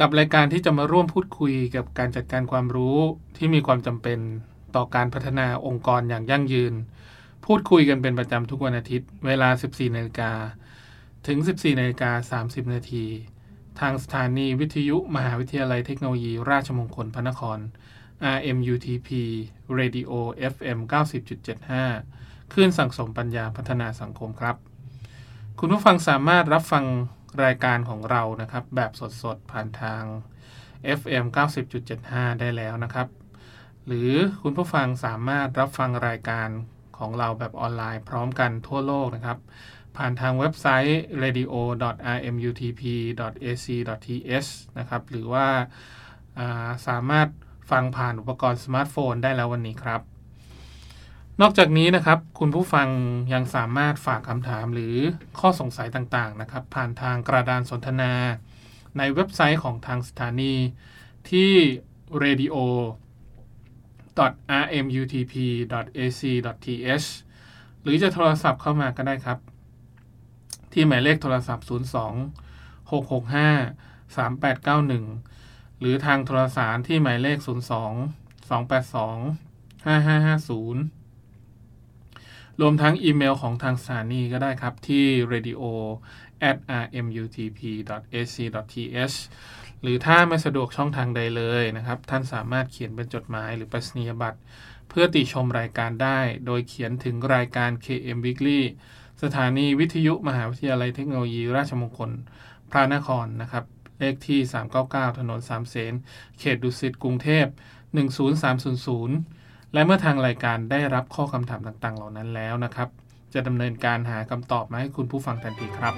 กับรายการที่จะมาร่วมพูดคุยกับการจัดการความรู้ที่มีความจำเป็นต่อการพัฒนาองค์กรอย่างยั่งยืน พูดคุยกันเป็นประจำทุกวันอาทิตย์ เวลา 14นาฬิกาถึง 14นาฬิกา30นาทีทางสถานีวิทยุมหาวิทยาลัยเทคโนโลยี ราชมงคลพระนคร RMUTP Radio FM 90.75คลื่นสังสมปัญญาพัฒนาสังคมครับ คุณผู้ฟังสามารถรับฟัง รายการของเรานะครับ แบบสดๆ ผ่านทาง FM 90.75 ได้แล้วนะครับ หรือคุณผู้ฟังสามารถรับฟังรายการของเราแบบออนไลน์พร้อมกันทั่วโลกนะครับ ผ่านทางเว็บไซต์ radio.rmutp.ac.th นะครับ หรือว่าาสามารถฟังผ่านอุปกรณ์สมาร์ทโฟนได้แล้ววันนี้ครับ นอกจากนี้นะครับ คุณผู้ฟังยังสามารถฝากคำถามหรือข้อสงสัยต่างๆนะครับ ผ่านทางกระดานสนทนา ในเว็บไซต์ของทางสถานีที่ radio rmutp.ac.th หรือจะโทรศัพท์เข้ามาก็ได้ครับ ที่หมายเลขโทรศัพท์ 02 665 3891 หรือทางโทรสารที่หมายเลข 02 282 5550 รวมทั้งอีเมลของทางสถานีก็ได้ครับ ที่ radio at rmutp.ac.th หรือถ้าไม่สะดวกช่องทางใดเลยนะครับ ท่านสามารถเขียนเป็นจดหมายหรือไปรษณียบัตร เพื่อติชมรายการได้ โดยเขียนถึงรายการ KM Weekly สถานีวิทยุมหาวิทยาลัยเทคโนโลยีราชมงคล พระนครนะครับเลขที่ 399 ถนนสามเสน เขตดุสิต กรุงเทพ 10300 และเมื่อทางรายการได้รับข้อคำถามต่างๆ เหล่านั้นแล้วนะครับ จะดำเนินการหาคำตอบมาให้คุณผู้ฟังทันทีครับ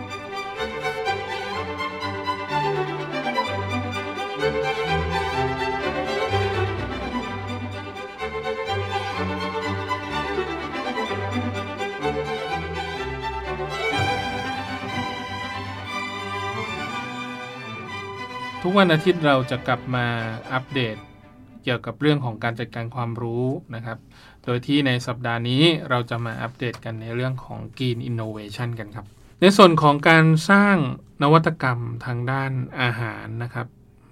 ทุกวันอาทิตย์เราจะกลับมาอัปเดต เกี่ยวกับเรื่องของการจัดการความรู้นะครับ โดยที่ในสัปดาห์นี้เราจะมาอัปเดตกันในเรื่องของ Green Innovation กันครับ ในส่วนของการสร้างนวัตกรรมทางด้านอาหารนะครับ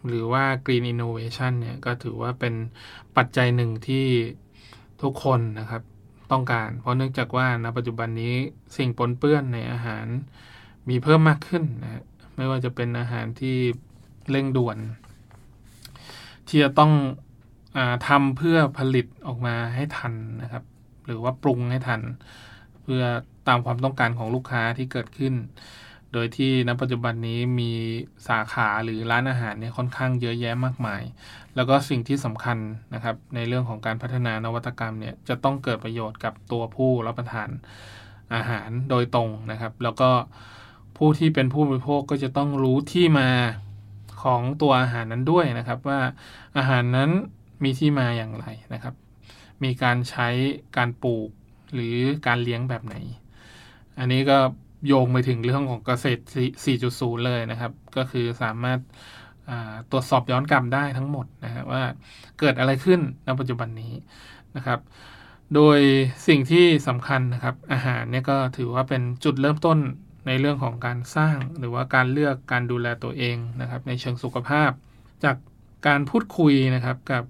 หรือว่า Green Innovation เนี่ยก็ถือว่าเป็นปัจจัยหนึ่งที่ทุกคนนะครับต้องการ เพราะเนื่องจากว่าณปัจจุบันนี้สิ่งปนเปื้อนในอาหารมีเพิ่มมากขึ้นนะไม่ว่าจะเป็นอาหารที่เร่งด่วน ที่จะต้อง ทำเพื่อผลิตออกมาให้ทันนะครับ หรือว่าปรุงให้ทัน เพื่อตามความต้องการของลูกค้าที่เกิดขึ้น โดยที่ณปัจจุบันนี้มีสาขาหรือร้านอาหารเนี่ยค่อนข้างเยอะแยะมากมาย แล้วก็สิ่งที่สำคัญนะครับ ในเรื่องของการพัฒนานวัตกรรมเนี่ยจะต้องเกิดประโยชน์กับตัวผู้รับประทานอาหารโดยตรงนะครับ แล้วก็ผู้ที่เป็นผู้บริโภคก็จะต้องรู้ที่มาของตัวอาหารนั้นด้วยนะครับ ว่าอาหารนั้น มีที่มาอย่างไรนะครับ มีการใช้การปลูกหรือการเลี้ยงแบบไหน อันนี้ก็โยงไปถึงเรื่องของเกษตร 4.0 เลยนะครับ ก็คือสามารถตรวจสอบย้อนกลับได้ทั้งหมดนะครับว่าเกิดอะไรขึ้นในปัจจุบันนี้นะครับ โดยสิ่งที่สำคัญนะครับอาหารเนี่ยก็ถือว่าเป็นจุดเริ่มต้นในเรื่องของการสร้างหรือว่าการเลือกการดูแลตัวเองนะครับ ในเชิงสุขภาพ จากการพูดคุยนะครับกับ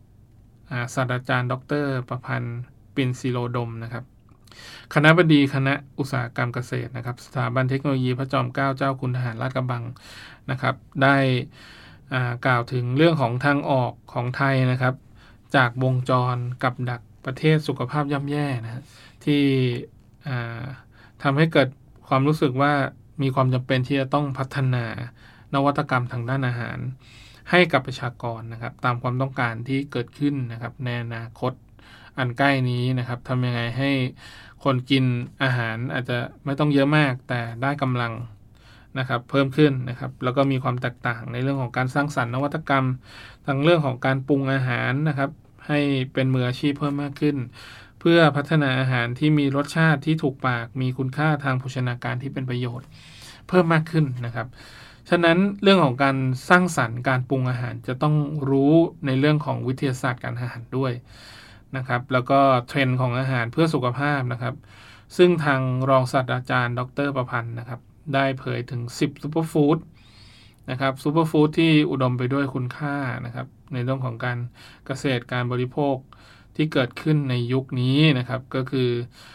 ศาสตราจารย์ ดร ประพันธ์ปินซิโลดมนะครับคณะบดีคณะอุตสาหกรรมเกษตรนะครับสถาบันเทคโนโลยีพระจอมเกล้าเจ้าคุณทหารราชกระบังนะครับ ได้กล่าวถึงเรื่องของทางออกของไทยนะครับ จากวงจรกับดักประเทศสุขภาพย่ำแย่นะที่ทำให้เกิดความรู้สึกว่ามีความจำเป็นที่จะต้องพัฒนานวัตกรรมทางด้านอาหาร ให้กับประชากรนะครับ ตามความต้องการที่เกิดขึ้นนะครับในอนาคตอันใกล้นี้นะครับทำยังไงให้คนกินอาหารอาจจะไม่ต้องเยอะมากแต่ได้กำลังนะครับเพิ่มขึ้นนะครับ แล้วก็มีความแตกต่างในเรื่องของการสร้างสรรค์นวัตกรรมทั้งเรื่องของการปรุงอาหารนะครับ ให้เป็นมืออาชีพเพิ่มมากขึ้น เพื่อพัฒนาอาหารที่มีรสชาติที่ถูกปาก มีคุณค่าทางโภชนาการที่เป็นประโยชน์ เพิ่มมากขึ้นนะครับ ฉะนั้นเรื่องของการสร้างสรรค์การปรุงอาหารจะต้องรู้ในเรื่องของวิทยาศาสตร์การอาหารด้วยนะครับ แล้วก็เทรนด์ของอาหารเพื่อสุขภาพนะครับ ซึ่งทางรองศาสตราจารย์ ดรประพันธ์นะครับ ได้เผยถึง 10 superfood นะครับ superfood ที่อุดมไปด้วยคุณค่านะครับ ในเรื่องของการเกษตรการบริโภคที่เกิดขึ้นในยุคนี้นะครับ ก็คือ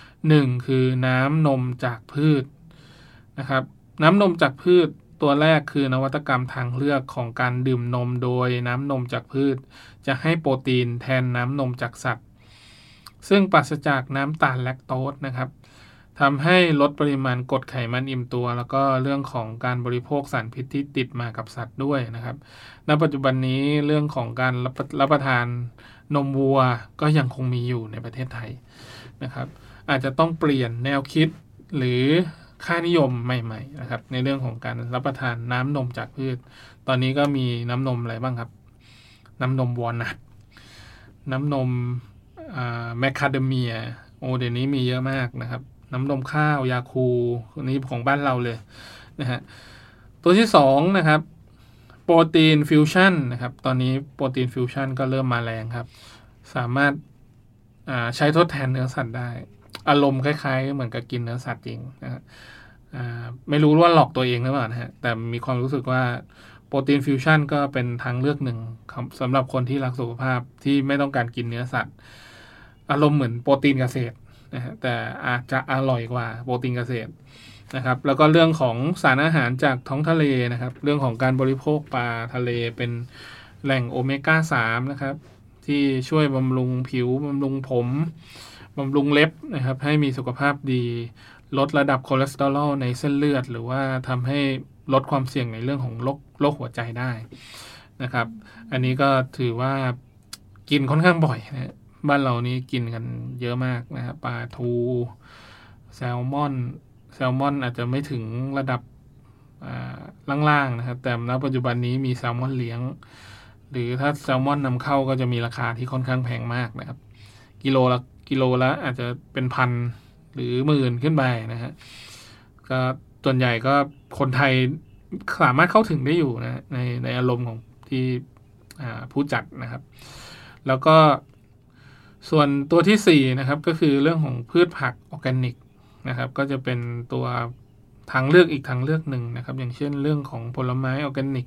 1 คือน้ำนมจากพืชนะครับ น้ำนมจากพืช ตัวแรกคือนวัตกรรมทางเลือกของการดื่มนมโดยน้ำนมจากพืช จะให้โปรตีนแทนน้ำนมจากสัตว์ ซึ่งปราศจากน้ำตาลแลคโตสนะครับทำให้ลดปริมาณกรดไขมันอิ่มตัว แล้วก็เรื่องของการบริโภคสารพิษที่ติดมากับสัตว์ด้วยนะครับ ณ ปัจจุบันนี้เรื่องของการรับรับประทานนมวัวก็ยังคงมีอยู่ในประเทศไทยนะครับ อาจจะต้องเปลี่ยนแนวคิดหรือ ค่านิยมใหม่ๆนะครับในเรื่องของการรับประทานน้ำนมจากพืช ตอนนี้ก็มีน้ำนมอะไรบ้างครับ น้ำนมวอลนัทน้ำนมแมคคาเดเมียโอเดี๋ยวนี้มีเยอะมากนะครับ น้ำนมข้าวยาคูนี้ของบ้านเราเลยนะฮะตัวที่สองนะครับโปรตีนฟิวชั่นนะครับ ตอนนี้โปรตีนฟิวชั่นก็เริ่มมาแรงครับ สามารถใช้ทดแทนเนื้อสัตว์ได้ อารมณ์คล้ายๆ เหมือนกับกินเนื้อสัตว์จริงนะฮะไม่รู้ว่าหลอกตัวเองหรือเปล่านะฮะ แต่มีความรู้สึกว่าโปรตีนฟิวชั่นก็เป็นทางเลือกหนึ่งสำหรับคนที่รักสุขภาพที่ไม่ต้องการกินเนื้อสัตว์ อารมณ์เหมือนโปรตีนเกษตรนะฮะแต่อาจจะอร่อยกว่าโปรตีนเกษตรนะครับ แล้วก็เรื่องของสารอาหารจากท้องทะเลนะครับ เรื่องของการบริโภคปลาทะเลเป็นแหล่งโอเมก้า3นะครับ ที่ช่วยบำรุงผิวบำรุงผม บำรุงเล็บนะครับ ให้มีสุขภาพดี ลดระดับคอเลสเตอรอลในเส้นเลือด หรือว่าทำให้ลดความเสี่ยงในเรื่องของโรคโรคหัวใจได้นะครับ อันนี้ก็ถือว่ากินค่อนข้างบ่อยนะบ้านเรานี้กินกันเยอะมากนะครับปลาทูแซลมอนแซลมอนอาจจะไม่ถึงระดับล่างๆนะครับ แต่ณปัจจุบันนี้มีแซลมอนเลี้ยง หรือถ้าแซลมอนนำเข้าก็จะมีราคาที่ค่อนข้างแพงมากนะครับ กิโลละ กิโลละอาจจะเป็นพันหรือหมื่นขึ้นไปนะฮะก็ส่วนใหญ่ก็คนไทยสามารถเข้าถึงได้อยู่นะในในอารมณ์ของที่ผู้จัดนะครับ แล้วก็ส่วนตัวที่ 4 นะครับ ก็คือเรื่องของพืชผักออร์แกนิกนะครับ ก็จะเป็นตัวทางเลือกอีกทางเลือกหนึ่งนะครับ อย่างเช่นเรื่องของผลไม้ออร์แกนิก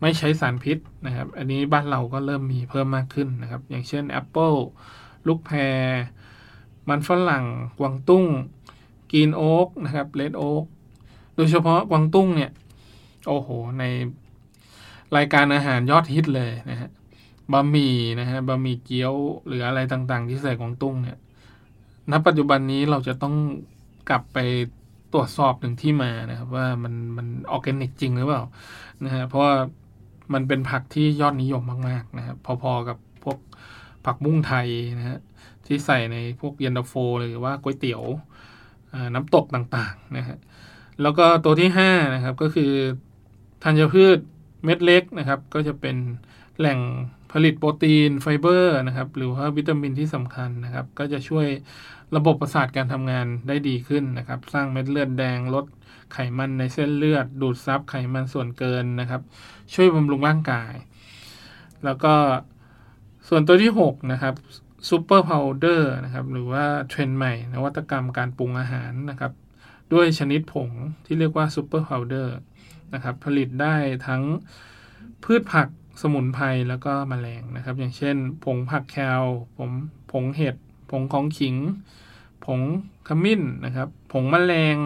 ไม่ใช้สารพิษนะครับ อันนี้บ้านเราก็เริ่มมีเพิ่มมากขึ้นนะครับ อย่างเช่นแอปเปิล ลูกแพร มันฝรั่ง กวางตุ้งกีนโอ๊กนะครับเลดโอ๊กโดยเฉพาะกวางตุ้งเนี่ย โอ้โห ในรายการอาหารยอดฮิตเลยนะฮะบะหมี่นะฮะบะหมี่เกี๊ยวหรืออะไรต่างๆ ที่ใส่ของตุ้งเนี่ยณปัจจุบันนี้เราจะต้องกลับไปตรวจสอบถึงที่มานะครับ ว่ามันมันออร์แกนิกจริงหรือเปล่านะฮะเพราะว่ามันเป็นผักที่ยอดนิยมมากๆนะครับ พอๆกับ ผักบุ้งไทยนะฮะที่ใส่ในพวกเย็นตาโฟหรือว่าก๋วยเตี๋ยวน้ำตกต่างๆนะฮะแล้วก็ตัวที่5นะครับก็คือธัญพืชเม็ดเล็กนะครับ ก็จะเป็นแหล่งผลิตโปรตีนไฟเบอร์นะครับ หรือว่าวิตามินที่สำคัญนะครับ ก็จะช่วยระบบประสาทการทำงานได้ดีขึ้นนะครับ สร้างเม็ดเลือดแดงลดไขมันในเส้นเลือด ดูดซับไขมันส่วนเกินนะครับ ช่วยบำรุงร่างกาย แล้วก็ ส่วนตัวที่ 6 นะครับ super powder นะครับหรือว่าเทรนด์ใหม่ นวัตกรรมการปรุงอาหารนะครับ ด้วยชนิดผงที่เรียกว่า super powder นะครับผลิตได้ทั้งพืชผักสมุนไพรแล้วก็แมลงนะครับ อย่างเช่น ผงผักเคลผงผงเห็ด ผงของขิง ผงขมิ้นนะครับ ผงมแมลง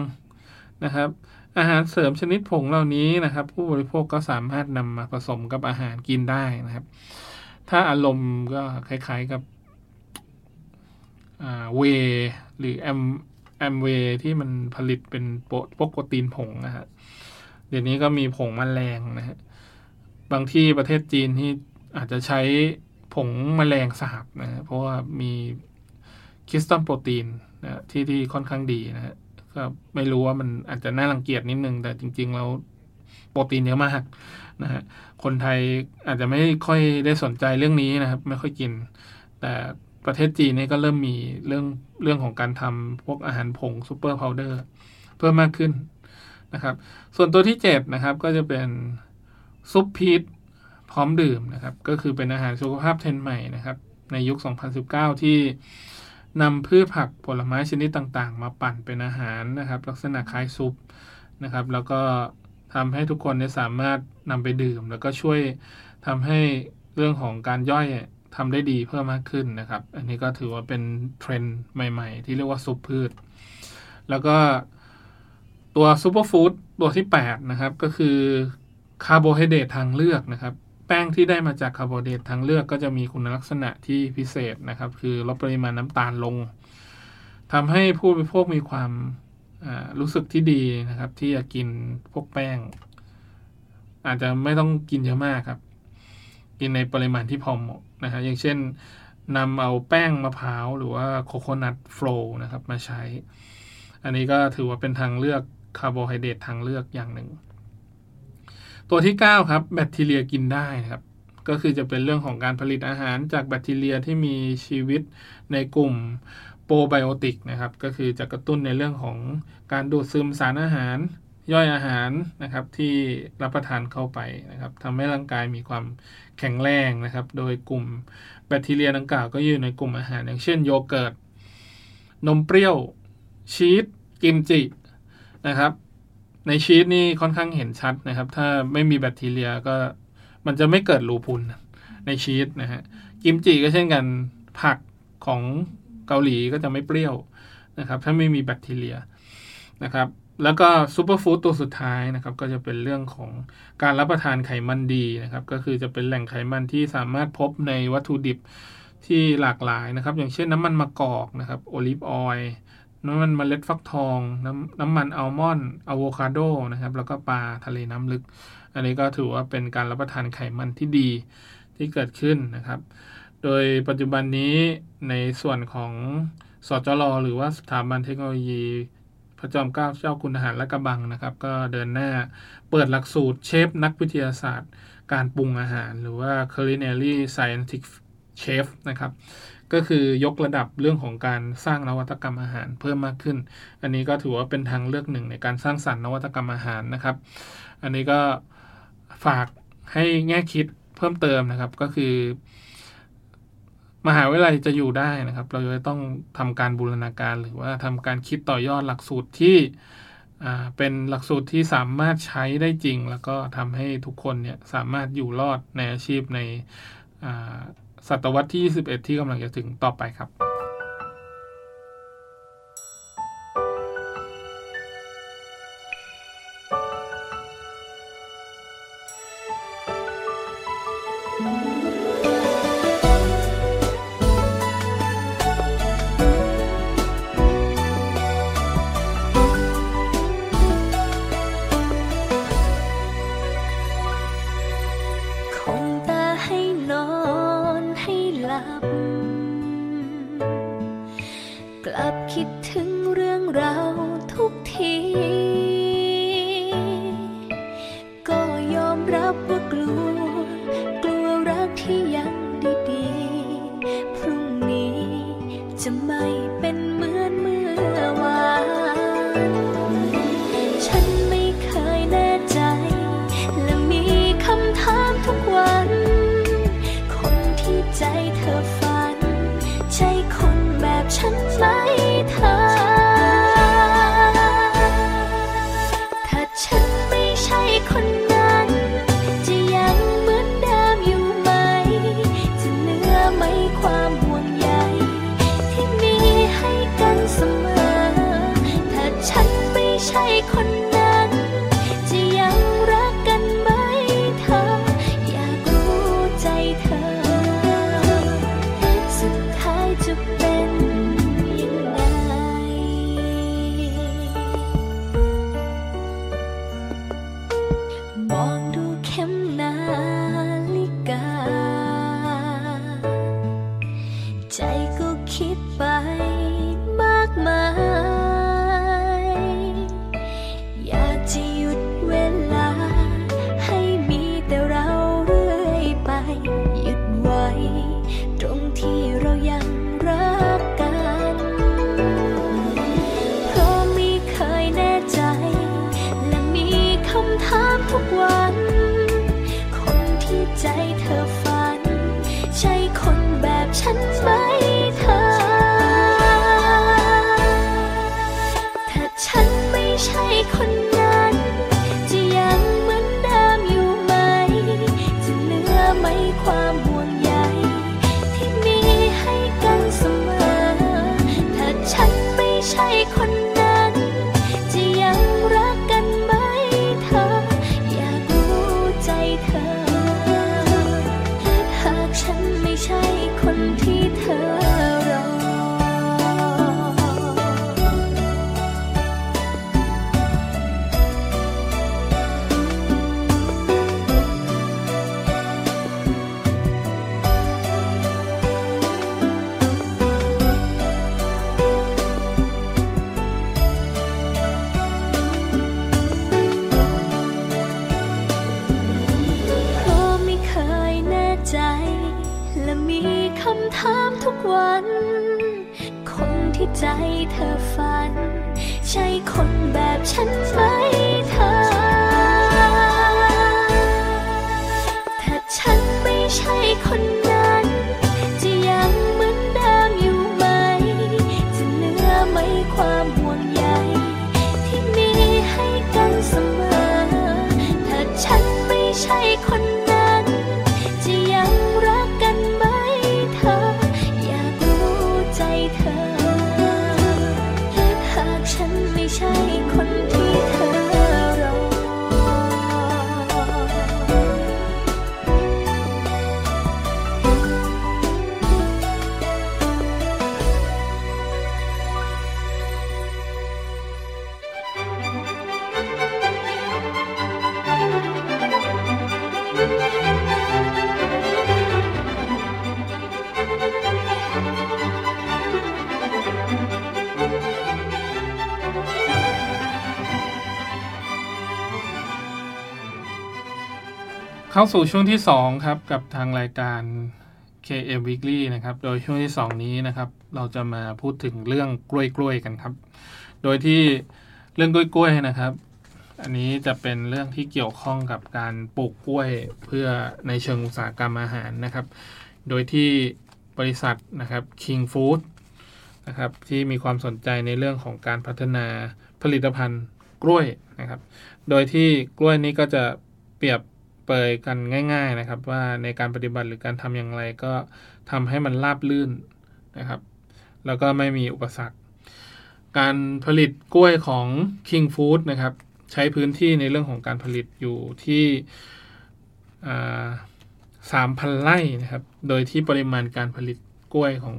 นะครับ อาหารเสริมชนิดผงเหล่านี้นะครับ ผู้บริโภคก็สามารถนำมาผสมกับอาหารกินได้นะครับ ถ้าอารมณ์ก็คล้ายๆกับเวหรือแอมแอมเวที่มันผลิตเป็นโปรตีนผงนะฮะ เดี๋ยวนี้ก็มีผงมแมลงนะฮะ บางที่ประเทศจีนที่อาจจะใช้ผงมแมลงสาบนะฮะเพราะว่ามีคริสตัลโปรตีนนะที่ที่ค่อนข้างดีนะก็ไม่รู้ว่ามันอาจจะน่ารังเกียจนิดนึง แต่จริง ๆ แล้ว โปรตีนเยอะมากนะฮะคนไทยอาจจะไม่ค่อยได้สนใจเรื่องนี้นะครับ ไม่ค่อยกิน แต่ประเทศจีนนี่ก็เริ่มมีเรื่องเรื่องของการทำพวกอาหารผงซูเปอร์พาวเดอร์เพิ่มมากขึ้นนะครับ ส่วนตัวที่เจ็ดนะครับ ก็จะเป็นซุปพีทพร้อมดื่มนะครับ ก็คือเป็นอาหารสุขภาพเทรนใหม่นะครับ ในยุค 2019 ที่นำพืชผักผลไม้ชนิดต่างๆ มาปั่นเป็นอาหารนะครับ ลักษณะคล้ายซุปนะครับ แล้วก็ ทำให้ทุกคนเนี่ยสามารถนำไปดื่ม แล้วก็ช่วยทำให้เรื่องของการย่อยทำได้ดีเพิ่มมากขึ้นนะครับ อันนี้ก็ถือว่าเป็นเทรนด์ใหม่ ๆ ที่เรียกว่าซุปพืช แล้วก็ตัว superfood ตัวที่ 8 นะครับ ก็คือคาร์โบไฮเดรตทางเลือกนะครับ แป้งที่ได้มาจากคาร์โบไฮเดรตทางเลือกก็จะมีคุณลักษณะที่พิเศษนะครับ คือลดปริมาณน้ำตาลลงทำให้ผู้บริโภคมีความ รู้สึกที่ดีนะครับ ที่จะกินพวกแป้ง อาจจะไม่ต้องกินเยอะมากครับ กินในปริมาณที่พอเหมาะนะฮะอย่างเช่นนำเอาแป้งมะพร้าวหรือว่า coconut flourนะครับมาใช้ อันนี้ก็ถือว่าเป็นทางเลือกคาร์โบไฮเดรตทางเลือกอย่างหนึ่ง ตัวที่ 9 ครับ แบคทีเรียกินได้ครับ ก็คือจะเป็นเรื่องของการผลิตอาหารจากแบคทีเรียที่มีชีวิตในกลุ่ม โปรไบโอติกนะครับ ก็คือจะกระตุ้นในเรื่องของการดูดซึมสารอาหาร ย่อยอาหารนะครับที่รับประทานเข้าไปนะครับทำให้ร่างกายมีความแข็งแรงนะครับ โดยกลุ่มแบคทีเรียดังกล่าวก็อยู่ในกลุ่มอาหาร อย่างเช่นโยเกิร์ต นมเปรี้ยว ชีส กิมจินะครับ ในชีสนี่ค่อนข้างเห็นชัดนะครับ ถ้าไม่มีแบคทีเรียก็มันจะไม่เกิดรูพุนในชีสนะฮะ กิมจิก็เช่นกันผักของ เกาหลีก็จะไม่เปรี้ยวนะครับถ้าไม่มีแบคทีเรียนะครับแล้วก็ superfood ตัวสุดท้ายนะครับก็จะเป็นเรื่องของการรับประทานไขมันดีนะครับก็คือจะเป็นแหล่งไขมันที่สามารถพบในวัตถุดิบที่หลากหลายนะครับ อย่างเช่นน้ำมันมะกอกนะครับ olive oil น้ำมันเมล็ดฟักทองน้ำน้ำมันอัลมอนด์อะโวคาโดนะครับแล้วก็ปลาทะเลน้ำลึก อันนี้ก็ถือว่าเป็นการรับประทานไขมันที่ดีที่เกิดขึ้นนะครับ โดยปัจจุบันนี้ในส่วนของสจล.หรือว่าสถาบันเทคโนโลยีพระจอมเกล้าเจ้าคุณทหารและกระบังนะครับ ก็เดินหน้าเปิดหลักสูตรเชฟนักวิทยาศาสตร์ การปรุงอาหาร หรือว่า culinary scientific chef นะครับ ก็คือยกระดับเรื่องของการสร้างนวัตกรรมอาหารเพิ่มมากขึ้น อันนี้ก็ถือว่าเป็นทางเลือกหนึ่งในการสร้างสรรค์นวัตกรรมอาหารนะครับ อันนี้ก็ฝากให้แง่คิดเพิ่มเติมนะครับ ก็คือ มหาวิทยาลัยจะอยู่ได้นะครับ เราจะต้องทำการบูรณาการหรือว่าทำการคิดต่อยอดหลักสูตรที่เป็นหลักสูตรที่สามารถใช้ได้จริง แล้วก็ทำให้ทุกคนเนี่ยสามารถอยู่รอดในอาชีพในศตวรรษที่ 21 ที่กำลังจะถึงต่อไปครับ เข้าสู่ช่วงที่ 2 ครับ กับทางรายการ KM Weekly นะครับ โดยช่วงที่ 2 นี้นะครับ เราจะมาพูดถึงเรื่องกล้วยๆกันครับ โดยที่เรื่องกล้วยๆนะครับ อันนี้จะเป็นเรื่องที่เกี่ยวข้องกับการปลูกกล้วยเพื่อในเชิงอุตสาหกรรมอาหารนะครับ โดยที่บริษัทนะครับ King Food นะครับที่มีความสนใจในเรื่องของการพัฒนาผลิตภัณฑ์กล้วยนะครับ โดยที่กล้วยนี้ก็จะเปรียบ เปยกันง่าย ๆนะครับ ว่าในการปฏิบัติหรือการทำอย่างไรก็ทำให้มันราบลื่นนะครับ แล้วก็ไม่มีอุปสรรค การผลิตกล้วยของ King Food นะครับ ใช้พื้นที่ในเรื่องของการผลิตอยู่ที่สามพันไร่นะครับ โดยที่ปริมาณการผลิตกล้วยของ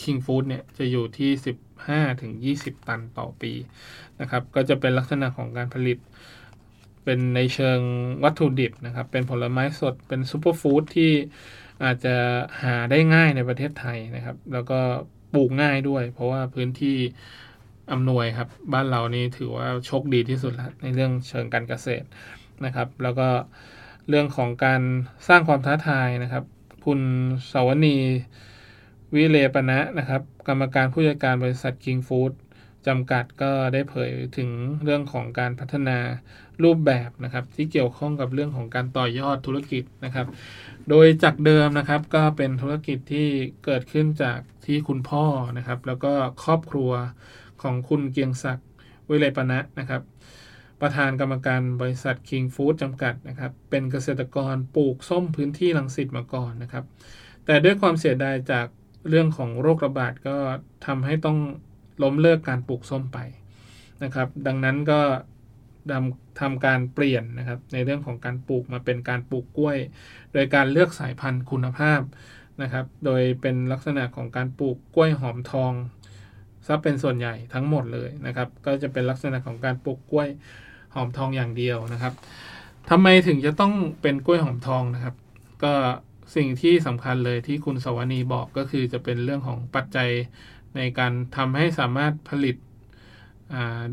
King Food เนี่ยจะอยู่ที่ 15ถึง20 ตันต่อปีนะครับ ก็จะเป็นลักษณะของการผลิต เป็นในเชิงวัตถุดิบนะครับ เป็นผลไม้สดเป็นซูเปอร์ฟู้ดที่อาจจะหาได้ง่ายในประเทศไทยนะครับ แล้วก็ปลูกง่ายด้วย เพราะว่าพื้นที่อำนวยครับ บ้านเรานี่ถือว่าโชคดีที่สุดแล้วในเรื่องเชิงการเกษตรนะครับ แล้วก็เรื่องของการสร้างความท้าทายนะครับ คุณสาวนีวิเลปณะนะครับ กรรมการผู้จัดการบริษัท King Food จำกัดก็ได้เผยถึงเรื่องของการพัฒนา รูปแบบนะครับที่เกี่ยวข้องกับเรื่องของการต่อยอดธุรกิจนะครับ โดยจากเดิมนะครับก็เป็นธุรกิจที่เกิดขึ้นจากที่คุณพ่อนะครับ แล้วก็ครอบครัวของคุณเกียงศักดิ์วิเลปณะนะครับ ประธานกรรมการบริษัท King Food จำกัดนะครับ เป็นเกษตรกรปลูกส้มพื้นที่ลังสิตมาก่อนนะครับ แต่ด้วยความเสียดายจากเรื่องของโรคระบาดก็ทำให้ต้องล้มเลิกการปลูกส้มไปนะครับ ดังนั้นก็ ทำทำการเปลี่ยนนะครับ ในเรื่องของการปลูกมาเป็นการปลูกกล้วย โดยการเลือกสายพันธุ์คุณภาพนะครับ โดยเป็นลักษณะของการปลูกกล้วยหอมทองซะเป็นส่วนใหญ่ทั้งหมดเลยนะครับ ก็จะเป็นลักษณะของการปลูกกล้วยหอมทองอย่างเดียวนะครับทำไมถึงจะต้องเป็นกล้วยหอมทองนะครับ ก็สิ่งที่สำคัญเลยที่คุณสวนีบอกก็คือจะเป็นเรื่องของปัจจัยในการทำให้สามารถผลิต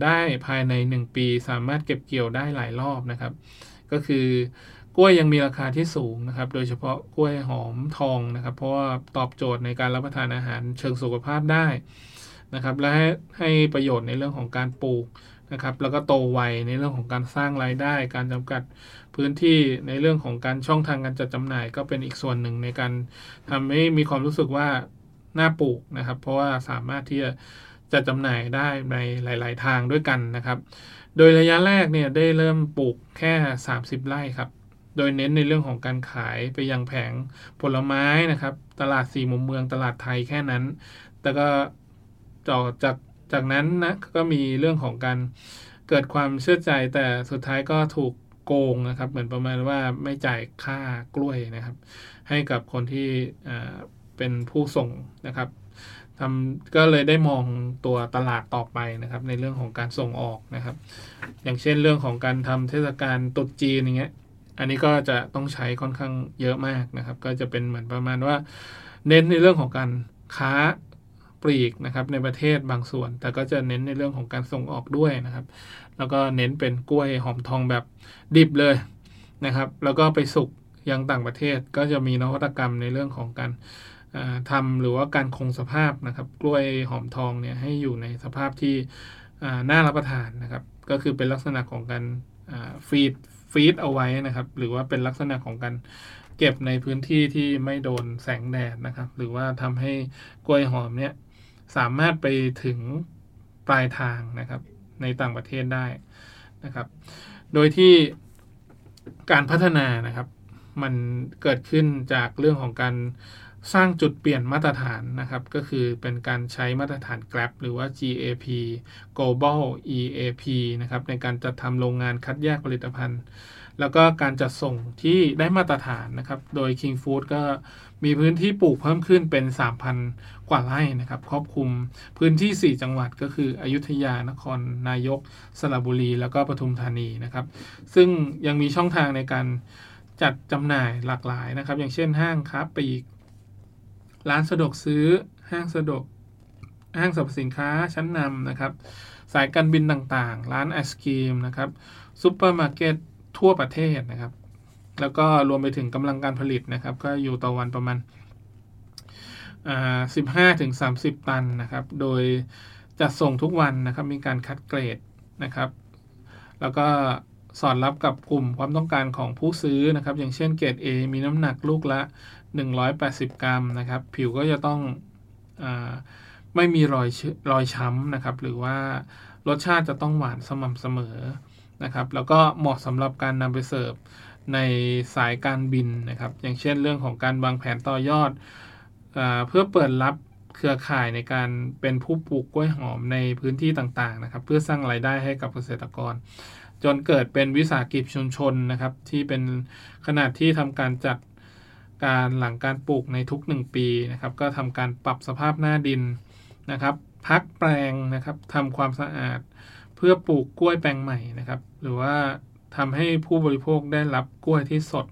ได้ภายใน 1 ปี สามารถเก็บเกี่ยวได้หลายรอบนะครับ ก็คือกล้วยยังมีราคาที่สูงนะครับ โดยเฉพาะกล้วยหอมทองนะครับ เพราะว่าตอบโจทย์ในการรับประทานอาหารเชิงสุขภาพได้นะครับ และให้ให้ประโยชน์ในเรื่องของการปลูกนะครับ แล้วก็โตไวในเรื่องของการสร้างรายได้ การจำกัดพื้นที่ในเรื่องของการช่องทางการจัดจำหน่าย ก็เป็นอีกส่วนหนึ่งในการทำให้มีความรู้สึกว่าน่าปลูกนะครับ เพราะว่าสามารถที่จะ จัดจำหน่ายได้ในหลาย ๆ ทางด้วยกันนะครับ โดยระยะแรกเนี่ยได้เริ่มปลูกแค่ 30 ไร่ครับ โดยเน้นในเรื่องของการขายไปยังแผงผลไม้นะครับ ตลาดสี่มุมเมืองตลาดไทยแค่นั้น แต่ก็จอจากจากนั้นนะก็มีเรื่องของการเกิดความเชื่อใจแต่สุดท้ายก็ถูกโกงนะครับ เหมือนประมาณว่าไม่จ่ายค่ากล้วยนะครับ ให้กับคนที่เป็นผู้ส่งนะครับ ทำก็เลยได้มองตัวตลาดต่อไปนะครับ ในเรื่องของการส่งออกนะครับ อย่างเช่นเรื่องของการทำเทศกาลตุษจีนอย่างเงี้ย อันนี้ก็จะต้องใช้ค่อนข้างเยอะมากนะครับ ก็จะเป็นเหมือนประมาณว่า เน้นในเรื่องของการค้าปลีกนะครับในประเทศบางส่วน แต่ก็จะเน้นในเรื่องของการส่งออกด้วยนะครับ แล้วก็เน้นเป็นกล้วยหอมทองแบบดิบเลยนะครับ แล้วก็ไปสุกยังต่างประเทศก็จะมีนวัตกรรมในเรื่องของการ ทำหรือว่าการคงสภาพนะครับ กล้วยหอมทองเนี่ยให้อยู่ในสภาพที่น่ารับประทานนะครับ ก็คือเป็นลักษณะของการฟีดฟีดเอาไว้นะครับ หรือว่าเป็นลักษณะของการเก็บในพื้นที่ที่ไม่โดนแสงแดดนะครับ หรือว่าทำให้กล้วยหอมเนี่ยสามารถไปถึงปลายทางนะครับ ในต่างประเทศได้นะครับ โดยที่การพัฒนานะครับ มันเกิดขึ้นจากเรื่องของการ สร้างจุดเปลี่ยนมาตรฐานนะครับ ก็คือเป็นการใช้มาตรฐาน GRAP หรือว่า GAP Global EAP นะครับในการจัดทำโรงงานคัดแยกผลิตภัณฑ์ แล้วก็การจัดส่งที่ได้มาตรฐานนะครับ โดย King Food ก็มีพื้นที่ปลูกเพิ่มขึ้นเป็น 3,000 กว่าไร่นะครับ ครอบคลุมพื้นที่ 4 จังหวัดก็คืออยุธยานครนายก สระบุรี แล้วก็ปทุมธานีนะครับ ซึ่งยังมีช่องทางในการจัดจำหน่ายหลากหลายนะครับ อย่างเช่นห้างค้าปลีก ร้านสะดวกซื้อห้างสะดวกห้างสรรพสินค้าชั้นนำนะครับ สายการบินต่างๆ ร้านไอศกรีมนะครับซูเปอร์มาร์เก็ตทั่วประเทศนะครับ แล้วก็รวมไปถึงกำลังการผลิตนะครับ ก็อยู่ต่อวันประมาณ15ถึง30 ตันนะครับ โดยจะส่งทุกวันนะครับ มีการคัดเกรดนะครับ แล้วก็สอดรับกับกลุ่มความต้องการของผู้ซื้อนะครับ อย่างเช่นเกรด A มีน้ำหนักลูกละ 180 กรัมนะครับ ผิวก็จะต้องอไม่มีรอยรอยช้ำนะครับ หรือว่ารสชาติจะต้องหวานสม่ำเสมอนะครับ แล้วก็เหมาะสำหรับการนำไปเสิร์ฟในสายการบินนะครับ อย่างเช่นเรื่องของการวางแผนต่อยอดอเพื่อเปิดรับเครือข่ายในการเป็นผู้ปลูกกล้วยหอมในพื้นที่ต่างๆนะครับ เพื่อสร้างไรายได้ให้กับเกษตรกร จนเกิดเป็นวิสาหกิจชุมชนนะครับ ที่เป็นขนาดที่ทำการจัด การหลังการปลูกในทุก 1 ปีนะครับก็ทำการปรับสภาพหน้าดินนะครับ พักแปลงนะครับทำความสะอาด เพื่อปลูกกล้วยแปลงใหม่นะครับ หรือว่าทำให้ผู้บริโภคได้รับกล้วยที่สด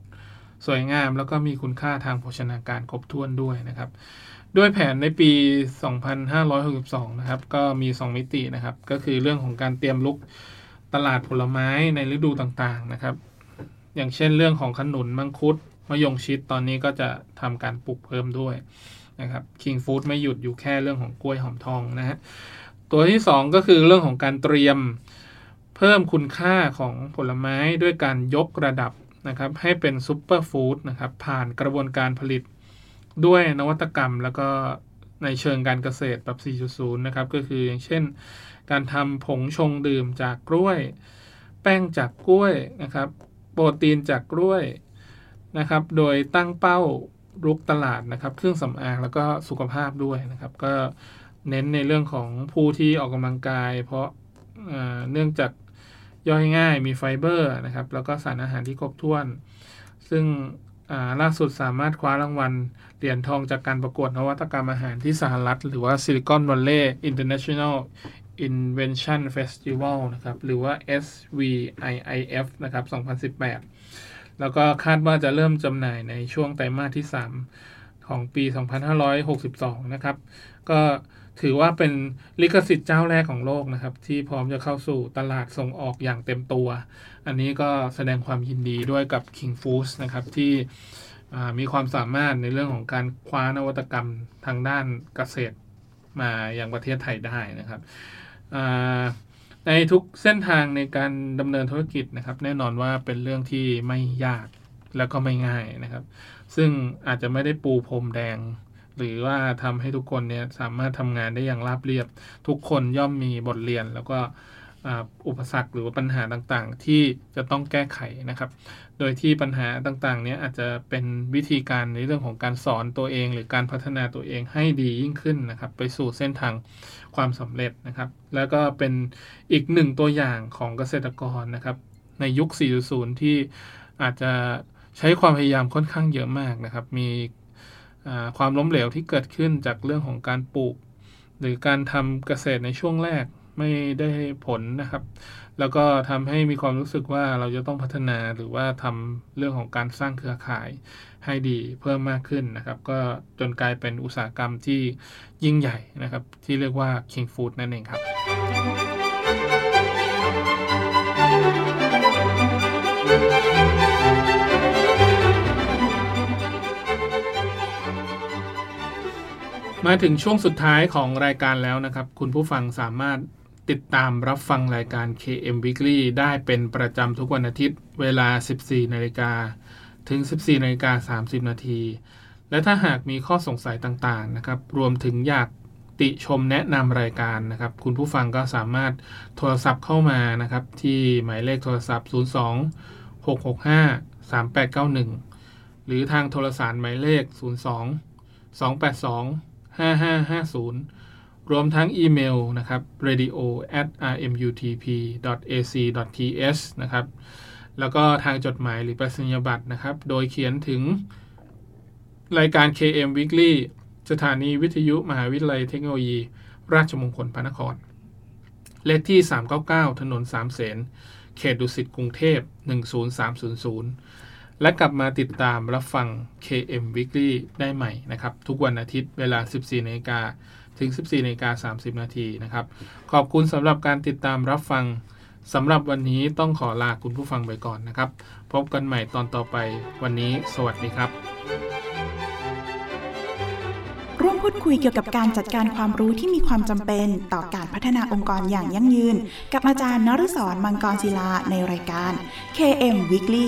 สวยงามแล้วก็มีคุณค่าทางโภชนาการครบถ้วนด้วยนะครับด้วยแผนในปี 2562 นะครับ ก็มี 2 มิตินะครับ ก็คือเรื่องของการเตรียมลุกตลาดผลไม้ในฤดูต่างๆ นะครับ อย่างเช่นเรื่องของขนุนมังคุด มะยงชิดตอนนี้ก็จะทำการปลูกเพิ่มด้วยนะครับ King Food ไม่หยุดอยู่แค่เรื่องของกล้วยหอมทองนะฮะตัวที่ 2 ก็คือเรื่องของการเตรียมเพิ่มคุณค่าของผลไม้ด้วยการยกระดับนะครับให้เป็นซูเปอร์ฟู้ดนะครับผ่านกระบวนการผลิตด้วยนวัตกรรมแล้วก็ในเชิงการเกษตรแบบ 4.0 นะครับ ก็คืออย่างเช่น การทำผงชงดื่มจากกล้วย แป้งจากกล้วยนะครับ โปรตีนจากกล้วย นะครับ โดยตั้งเป้ารุกตลาดนะครับ เครื่องสำอางแล้วก็สุขภาพด้วยนะครับ ก็เน้นในเรื่องของผู้ที่ออกกำลังกาย เพราะเนื่องจากย่อยง่ายมีไฟเบอร์นะครับ แล้วก็สารอาหารที่ครบถ้วน ซึ่งล่าสุดสามารถคว้ารางวัลเหรียญทองจากการประกวดนวัตกรรมอาหารที่สหรัฐ หรือว่า Silicon Valley International Invention Festival นะครับ หรือว่า SVIIF นะครับ 2018 แล้วก็คาดว่าจะเริ่มจำหน่ายในช่วงไตรมาสที่ 3 ของปี 2562 นะครับ ก็ถือว่าเป็นลิขสิทธิ์เจ้าแรกของโลกนะครับ ที่พร้อมจะเข้าสู่ตลาดส่งออกอย่างเต็มตัว อันนี้ก็แสดงความยินดีด้วยกับ King Foods นะครับ ที่มีความสามารถในเรื่องของการคว้านวัตกรรมทางด้านเกษตรมาอย่างประเทศไทยได้นะครับ ในทุกเส้นทางในการดำเนินธุรกิจนะครับ แน่นอนว่าเป็นเรื่องที่ไม่ยากแล้วก็ไม่ง่ายนะครับ ซึ่งอาจจะไม่ได้ปูพรมแดง หรือว่าทำให้ทุกคนเนี่ยสามารถทำงานได้อย่างราบเรียบ ทุกคนย่อมมีบทเรียนแล้วก็อุปสรรคหรือว่าปัญหาต่างๆ ที่จะต้องแก้ไขนะครับ โดยที่ปัญหาต่างๆ เนี้ยอาจจะเป็นวิธีการในเรื่องของการสอนตัวเอง หรือการพัฒนาตัวเองให้ดียิ่งขึ้นนะครับ ไปสู่เส้นทางความสำเร็จนะครับ แล้วก็เป็นอีกหนึ่งตัวอย่างของเกษตรกรนะครับ ในยุค 4.0 ที่อาจจะใช้ความพยายามค่อนข้างเยอะมากนะครับ มีความล้มเหลวที่เกิดขึ้นจากเรื่องของการปลูก หรือการทำเกษตรในช่วงแรกไม่ได้ผลนะครับ แล้วก็ทำให้มีความรู้สึกว่าเราจะต้องพัฒนาหรือว่าทำเรื่องของการสร้างเครือข่ายให้ดีเพิ่มมากขึ้นนะครับ ก็จนกลายเป็นอุตสาหกรรมที่ยิ่งใหญ่นะครับ ที่เรียกว่า King Food นั่นเองครับมาถึงช่วงสุดท้ายของรายการแล้วนะครับ คุณผู้ฟังสามารถ ติดตามรับฟังรายการ KM Weekly ได้เป็นประจำทุกวันอาทิตย์ เวลา 14นาฬิกาถึง 14นาฬิกา30 นาที และถ้าหากมีข้อสงสัยต่างๆนะครับ รวมถึงอยากติชมแนะนำรายการนะครับ คุณผู้ฟังก็สามารถโทรศัพท์เข้ามานะครับ ที่หมายเลขโทรศัพท์ 02 665 3891 หรือทางโทรสารหมายเลข 02 282 5550 รวมทั้งอีเมลนะครับ radio at rmutp ac th นะครับ แล้วก็ทางจดหมายหรือประสิญญบัตรนะครับ โดยเขียนถึงรายการ KM Weekly สถานีวิทยุมหาวิทยาลัยเทคโนโลยี ราชมงคลพระนคร เลขที่ 399 ถนนสามเสน เขตดุสิตกรุงเทพ 10300 และกลับมาติดตามรับฟัง KM Weekly ได้ใหม่นะครับ ทุกวันอาทิตย์เวลา 14นาฬิกา ถึง 14นาฬิกา30 นาทีนะครับ ขอบคุณสำหรับการติดตามรับฟังสำหรับวันนี้ต้องขอลาคุณผู้ฟังไปก่อนนะครับ พบกันใหม่ตอนต่อไปวันนี้ สวัสดีครับ ร่วมพูดคุยเกี่ยวกับการจัดการความรู้ที่มีความจำเป็นต่อการพัฒนาองค์กรอย่างยั่งยืน กับอาจารย์นฤศรมังกรศิลาในรายการ KM Weekly